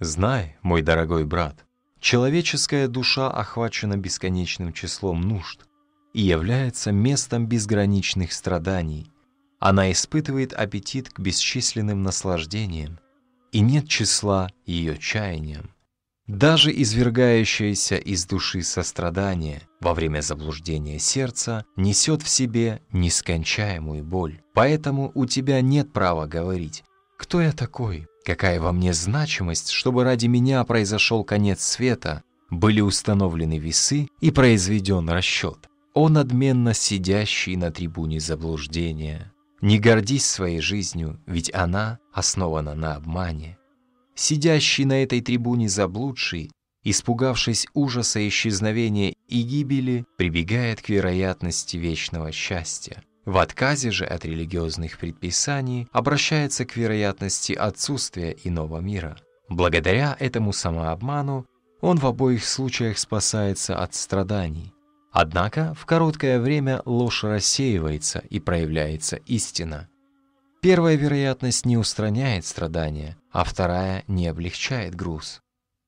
Знай, мой дорогой брат, человеческая душа охвачена бесконечным числом нужд и является местом безграничных страданий. Она испытывает аппетит к бесчисленным наслаждениям, и нет числа ее чаяниям. Даже извергающееся из души сострадание во время заблуждения сердца несет в себе нескончаемую боль. Поэтому у тебя нет права говорить «Кто я такой? Какая во мне значимость, чтобы ради меня произошел конец света?» Были установлены весы и произведен расчет. О надменно сидящий на трибуне заблуждения! Не гордись своей жизнью, ведь она основана на обмане. Сидящий на этой трибуне заблудший, испугавшись ужаса исчезновения и гибели, прибегает к вероятности вечного счастья. В отказе же от религиозных предписаний обращается к вероятности отсутствия иного мира. Благодаря этому самообману он в обоих случаях спасается от страданий. Однако в короткое время ложь рассеивается и проявляется истина. Первая вероятность не устраняет страдания, а вторая не облегчает груз.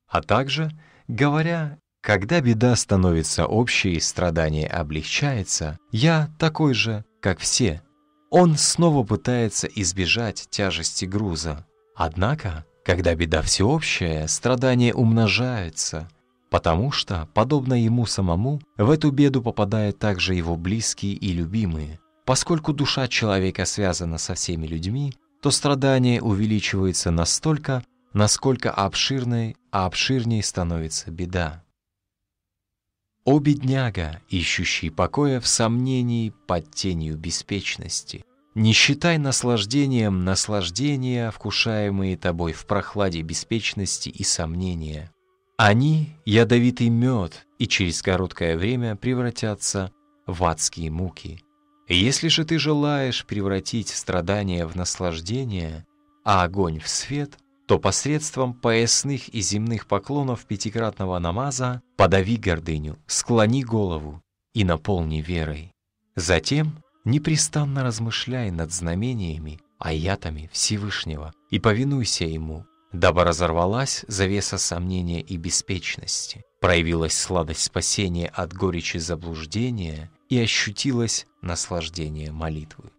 А также, говоря, когда беда становится общей страдание облегчается, я такой же, как все. Он снова пытается избежать тяжести груза. Однако, когда беда всеобщая, страдания умножаются – потому что, подобно ему самому, в эту беду попадают также его близкие и любимые. Поскольку душа человека связана со всеми людьми, то страдание увеличивается настолько, насколько обширной, а обширней становится беда. О бедняга, ищущий покоя в сомнении под тенью беспечности! Не считай наслаждением наслаждения, вкушаемые тобой в прохладе беспечности и сомнения. Они — ядовитый мед и через короткое время превратятся в адские муки. Если же ты желаешь превратить страдания в наслаждение, а огонь в свет, то посредством поясных и земных поклонов пятикратного намаза подави гордыню, склони голову и наполни верой. Затем непрестанно размышляй над знамениями, аятами Всевышнего и повинуйся Ему, дабы разорвалась завеса сомнения и беспечности, проявилась сладость спасения от горечи заблуждения и ощутилось наслаждение молитвы.